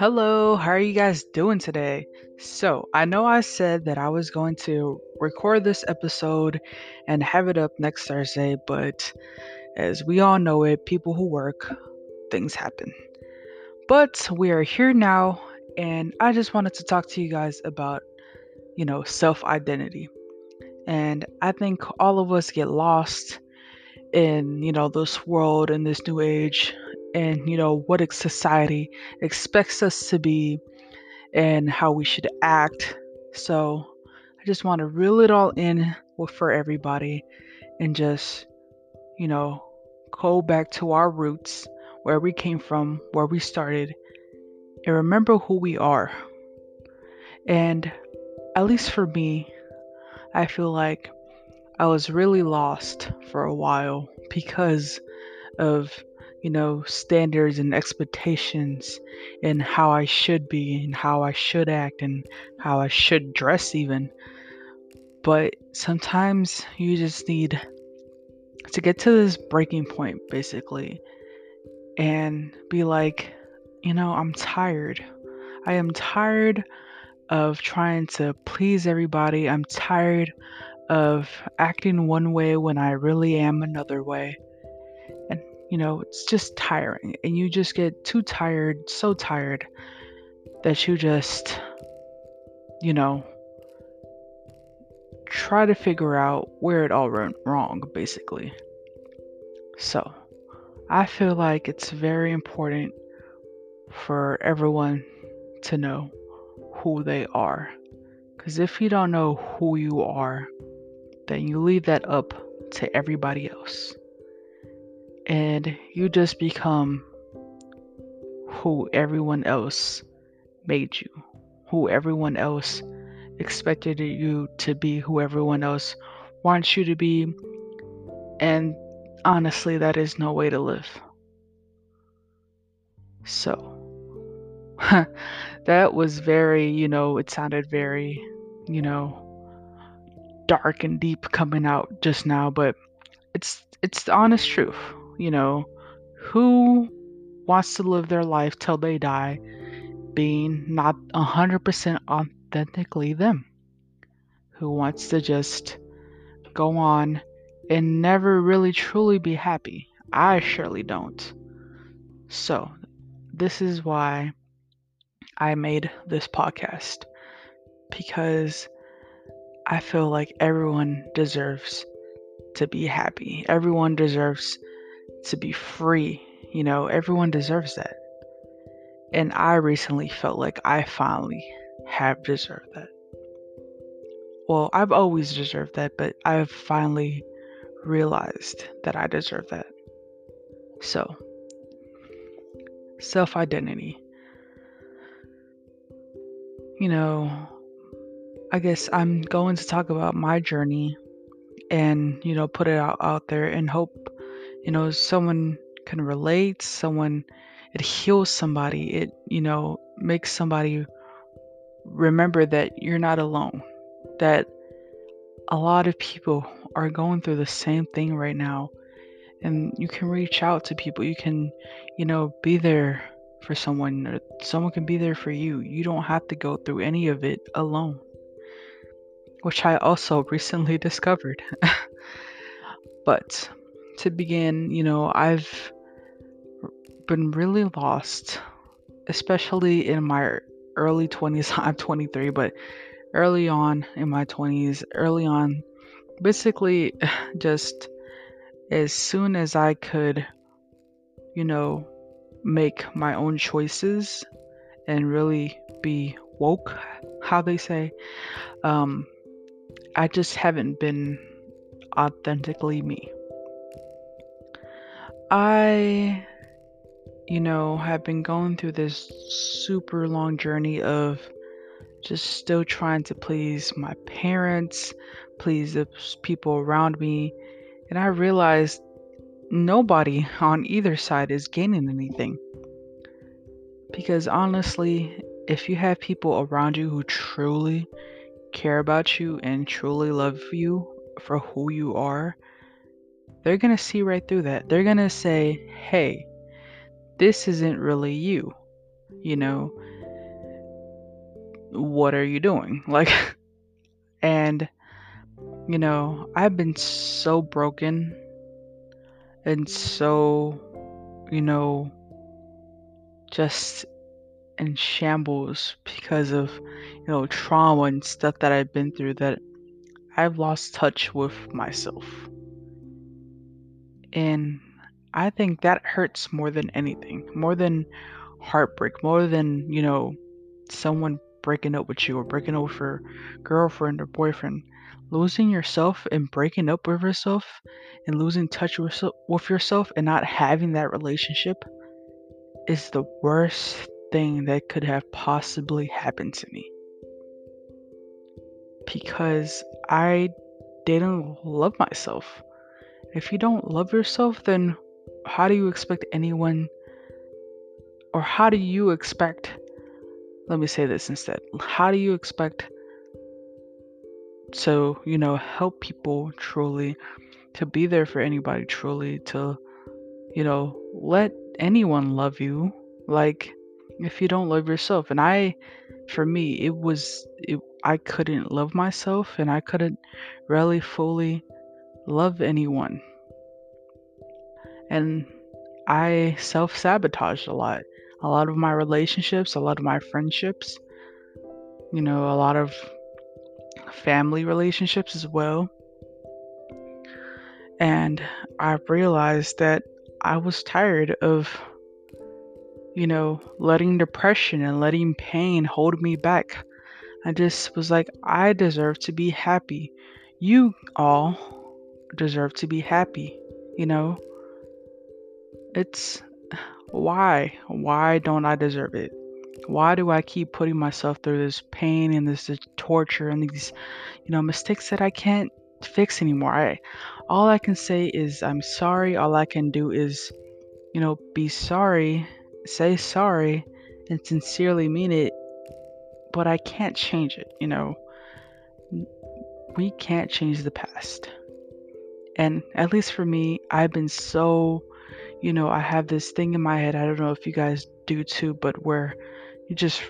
Hello, how are you guys doing today? So, I know I said that I was going to record this episode and have it up next Thursday, but as we all know it, people who work, things happen. But we are here now, and I just wanted to talk to you guys about, you know, self identity. And I think all of us get lost in, you know, this world in this new age and, you know, what society expects us to be and how we should act. So I just want to reel it all in for everybody and just, you know, go back to our roots, where we came from, where we started, and remember who we are. And at least for me, I feel like I was really lost for a while because of, you know, standards and expectations and how I should be and how I should act and how I should dress, even. But sometimes you just need to get to this breaking point, basically, and be like, you know, I'm tired. I am tired of trying to please everybody. I'm tired of acting one way when I really am another way. You know, it's just tiring. And you just get too tired, so tired, that you just, you know, try to figure out where it all went wrong, basically. So, I feel like it's very important for everyone to know who they are. Because if you don't know who you are, then you leave that up to everybody else. And you just become who everyone else made you, who everyone else expected you to be, who everyone else wants you to be. And honestly, that is no way to live. So, that was very, you know, it sounded very, you know, dark and deep coming out just now, but it's it's the honest truth. You know, who wants to live their life till they die being not 100% authentically them? Who wants to just go on and never really truly be happy? I surely don't. So, this is why I made this podcast because I feel like everyone deserves to be happy. Everyone deserves to be free. You know, everyone deserves that. And I recently felt like I finally have deserved that. Well, I've always deserved that, but I've finally realized that I deserve that. So, self identity. You know, I guess I'm going to talk about my journey and, you know, put it out, out there and hope, you know, someone can relate, someone, it heals somebody, it, you know, makes somebody remember that you're not alone, that a lot of people are going through the same thing right now. And you can reach out to people. You can, you know, be there for someone, or someone can be there for you. You don't have to go through any of it alone which I also recently discovered. but to begin, you know, I've been really lost, especially in my early 20s. I'm 23, but early on in my 20s, early on, basically just as soon as I could, you know, make my own choices and really be woke, how they say, um, I just haven't been authentically me. I, you know, have been going through this super long journey of just still trying to please my parents, please the people around me. And I realized nobody on either side is gaining anything. Because honestly, if you have people around you who truly care about you and truly love you for who you are, they're going to see right through that. They're going to say, hey, this isn't really you. You know, what are you doing? Like, and, you know, I've been so broken and so, you know, just in shambles because of, you know, trauma and stuff that I've been through that I've lost touch with myself. And I think that hurts more than anything, more than heartbreak, more than, you know, someone breaking up with you or breaking up with your girlfriend or boyfriend. Losing yourself and breaking up with yourself and losing touch with, with yourself and not having that relationship is the worst thing that could have possibly happened to me. Because I didn't love myself. If you don't love yourself, then how do you expect anyone, or how do you expect, let me say this instead, how do you expect to, you know, help people truly, to be there for anybody truly, to, you know, let anyone love you? Like, if you don't love yourself. And I, for me, it was, it, I couldn't love myself and I couldn't really fully love anyone. And I self sabotaged a lot. A lot of my relationships, a lot of my friendships, you know, a lot of family relationships as well. And I realized that I was tired of, you know, letting depression and letting pain hold me back. I just was like, I deserve to be happy. You all deserve to be happy, you know? It's why? Why don't I deserve it? Why do I keep putting myself through this pain and this, this torture and these, you know, mistakes that I can't fix anymore? I, all I can say is I'm sorry. All I can do is, you know, be sorry, say sorry, and sincerely mean it. But I can't change it. You know, we can't change the past. And at least for me, I've been so you know, I have this thing in my head. I don't know if you guys do too, but where you just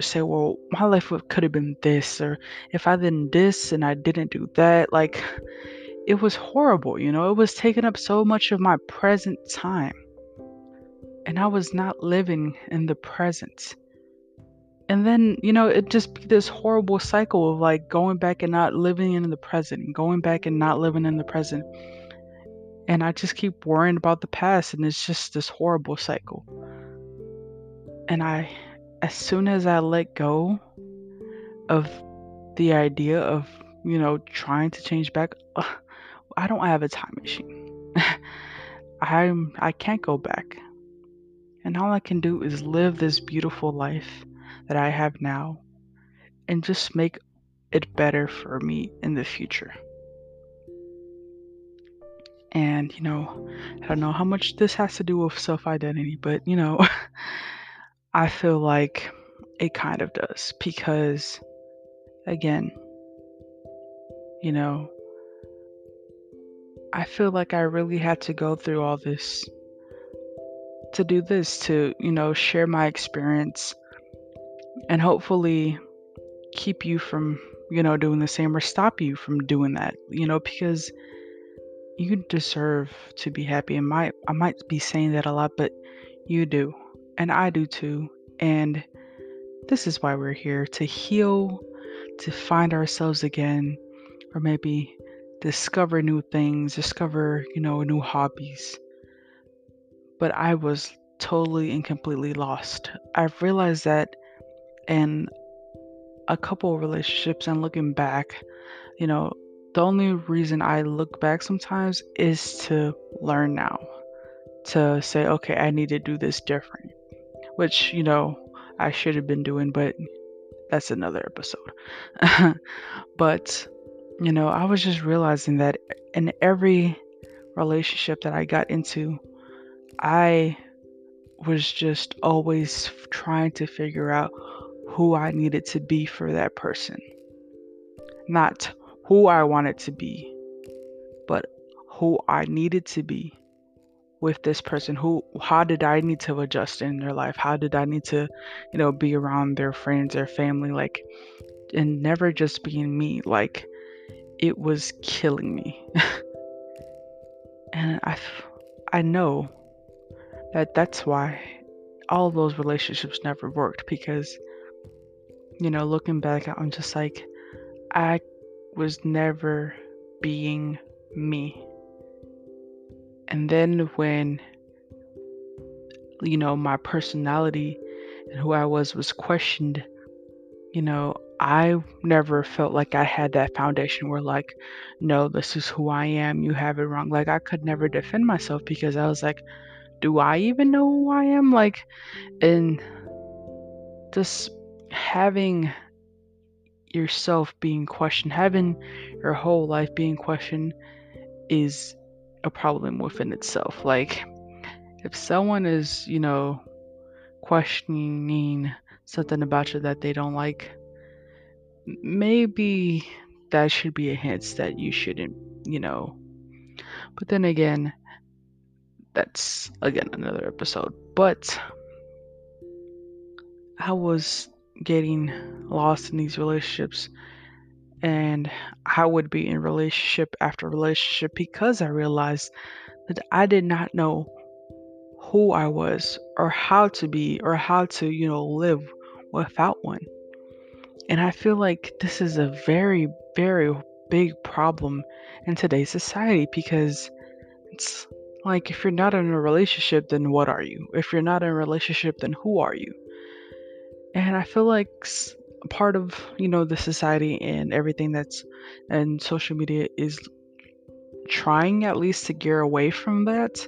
say, well, my life could have been this, or if I didn't this and I didn't do that, like it was horrible, you know, it was taking up so much of my present time. And I was not living in the present. And then, you know, it just be this horrible cycle of like going back and not living in the present, and going back and not living in the present and I just keep worrying about the past, and it's just this horrible cycle. And I, as soon as I let go of the idea of, you know, trying to change back, uh, I don't have a time machine. I'm I can't go back. And all I can do is live this beautiful life that I have now and just make it better for me in the future. And, you know, I don't know how much this has to do with self identity, but, you know, I feel like it kind of does because, again, you know, I feel like I really had to go through all this to do this, to, you know, share my experience and hopefully keep you from, you know, doing the same or stop you from doing that, you know, because you deserve to be happy. And might I might be saying that a lot, but you do. And I do too. And this is why we're here to heal, to find ourselves again, or maybe discover new things, discover, you know, new hobbies. But I was totally and completely lost. I've realized that in a couple relationships and looking back, you know, the only reason I look back sometimes is to learn now, to say, okay, I need to do this different, which, you know, I should have been doing, but that's another episode. but, you know, I was just realizing that in every relationship that I got into, I was just always trying to figure out who I needed to be for that person. Not who I wanted to be, but who I needed to be with this person. Who how did i need to adjust in their life? How did i need to you know be around their friends their family like and never just being me. Like it was killing me. And i i know that that's why all those relationships never worked because you know looking back i'm just like i was never being me and then when, you know, my personality and who I was was questioned, you know, I never felt like I had that foundation where, like, no, this is who I am, you have it wrong. Like, I could never defend myself because I was like, do I even know who I am? Like, and just having yourself being questioned, having your whole life being questioned is a problem within itself. Like, if someone is, you know, questioning something about you that they don't like, maybe that should be a hint that you shouldn't, you know. But then again, that's again another episode. But I was getting lost in these relationships and I would be in relationship after relationship because I realized that I did not know who I was or how to be or how to, you know, live without one. And I feel like this is a very, very big problem in today's society because it's like if you're not in a relationship, then what are you? If you're not in a relationship, then who are you? And I feel like part of you know the society and everything that's and social media is trying at least to gear away from that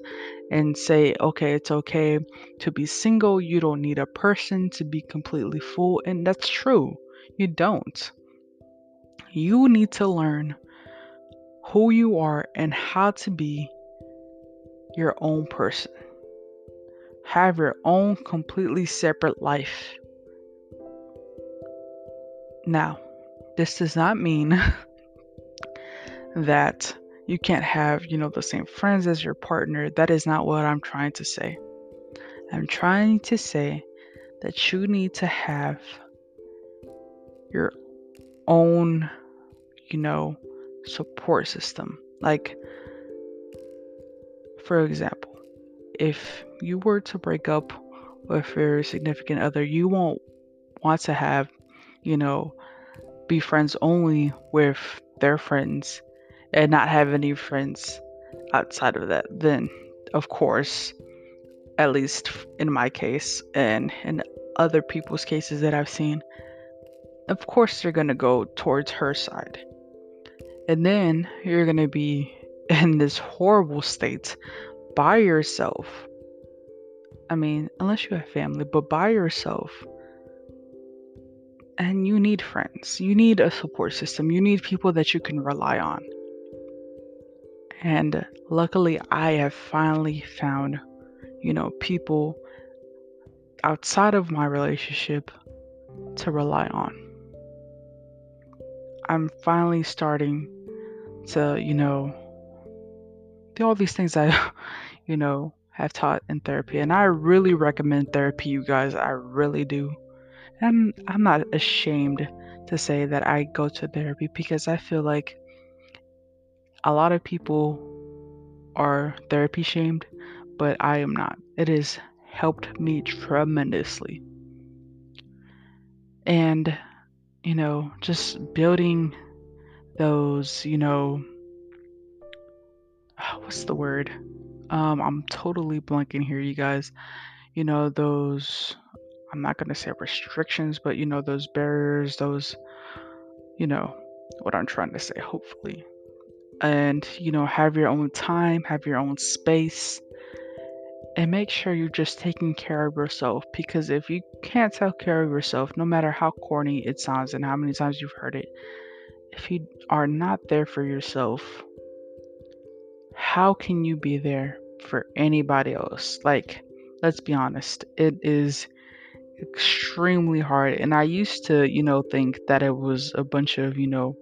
and say okay it's okay to be single. You don't need a person to be completely full. And that's true. You don't. You need to learn who you are and how to be your own person. Have your own completely separate life now, this does not mean that you can't have, you know, the same friends as your partner. That is not what I'm trying to say. I'm trying to say that you need to have your own, you know, support system. Like, for example, if you were to break up with your significant other, you won't want to have, you know, be friends only with their friends and not have any friends outside of that, then of course, at least in my case and in other people's cases that I've seen, of course they're gonna go towards her side. And then you're gonna be in this horrible state by yourself. I mean, unless you have family, but by yourself and you need friends. You need a support system. You need people that you can rely on. And luckily, I have finally found, you know, people outside of my relationship to rely on. I'm finally starting to, you know, do all these things I, you know, have taught in therapy. And I really recommend therapy, you guys. I really do. I'm I'm not ashamed to say that I go to therapy because I feel like a lot of people are therapy shamed, but I am not. It has helped me tremendously. And you know, just building those, you know, what's the word? Um, I'm totally blanking here, you guys. You know, those I'm not going to say restrictions, but you know, those barriers, those, you know, what I'm trying to say, hopefully. And, you know, have your own time, have your own space, and make sure you're just taking care of yourself. Because if you can't take care of yourself, no matter how corny it sounds and how many times you've heard it, if you are not there for yourself, how can you be there for anybody else? Like, let's be honest, it is extremely hard. And I used to, you know, think that it was a bunch of, you know,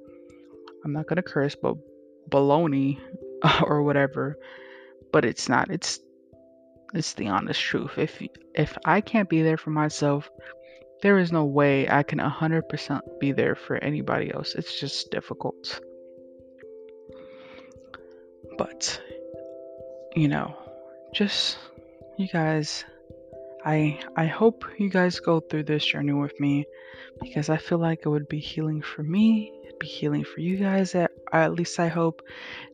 I'm not gonna curse, but baloney or whatever. But it's not. It's it's the honest truth. If if I can't be there for myself, there is no way I can 100% be there for anybody else. It's just difficult. But you know, just you guys I I hope you guys go through this journey with me because I feel like it would be healing for me, it'd be healing for you guys at, at least I hope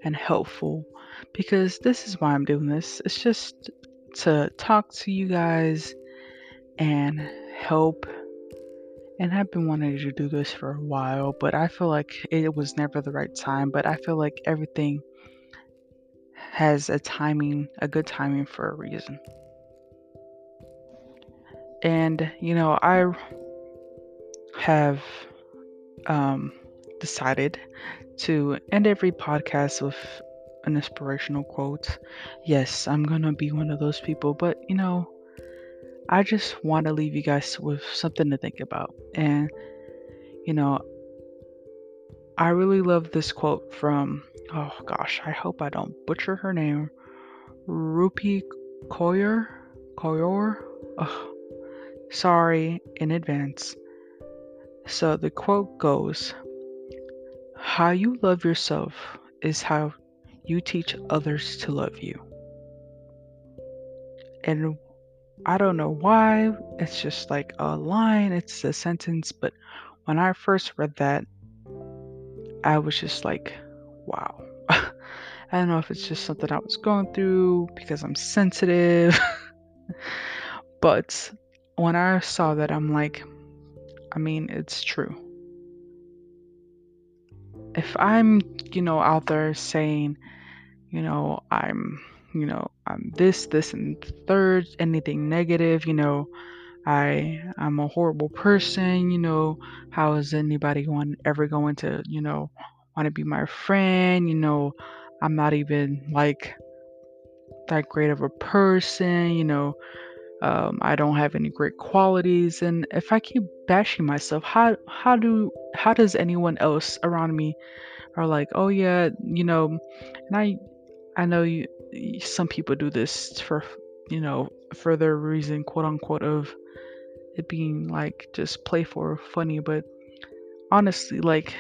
and helpful because this is why I'm doing this. It's just to talk to you guys and help and I've been wanting to do this for a while, but I feel like it was never the right time, but I feel like everything has a timing, a good timing for a reason. And, you know, I have um, decided to end every podcast with an inspirational quote. Yes, I'm going to be one of those people, but, you know, I just want to leave you guys with something to think about. And, you know, I really love this quote from, oh gosh, I hope I don't butcher her name. Rupi? Koyor? Oh, Sorry in advance. So the quote goes How you love yourself is how you teach others to love you. And I don't know why, it's just like a line, it's a sentence, but when I first read that, I was just like, wow. I don't know if it's just something I was going through because I'm sensitive, but when I saw that, I'm like, I mean, it's true. If I'm, you know, out there saying, you know, I'm, you know, I'm this, this, and third, anything negative, you know, I I'm a horrible person, you know, how is anybody going ever going to, you know, want to be my friend, you know, I'm not even like that great of a person, you know, um, I don't have any great qualities, and if I keep bashing myself, how how do how does anyone else around me are like, oh yeah, you know, and I I know you some people do this for you know for their reason, quote unquote, of it being like just playful or funny, but honestly, like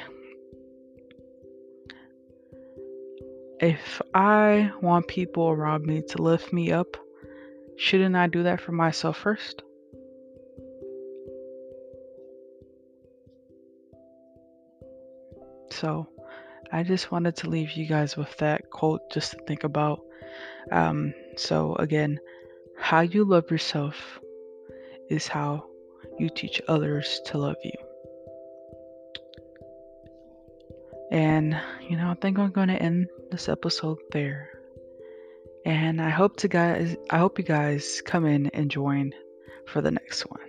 if I want people around me to lift me up Shouldn't I do that for myself first? So, I just wanted to leave you guys with that quote just to think about. Um, so, again, how you love yourself is how you teach others to love you. And, you know, I think I'm going to end this episode there. And I hope to guys I hope you guys come in and join for the next one.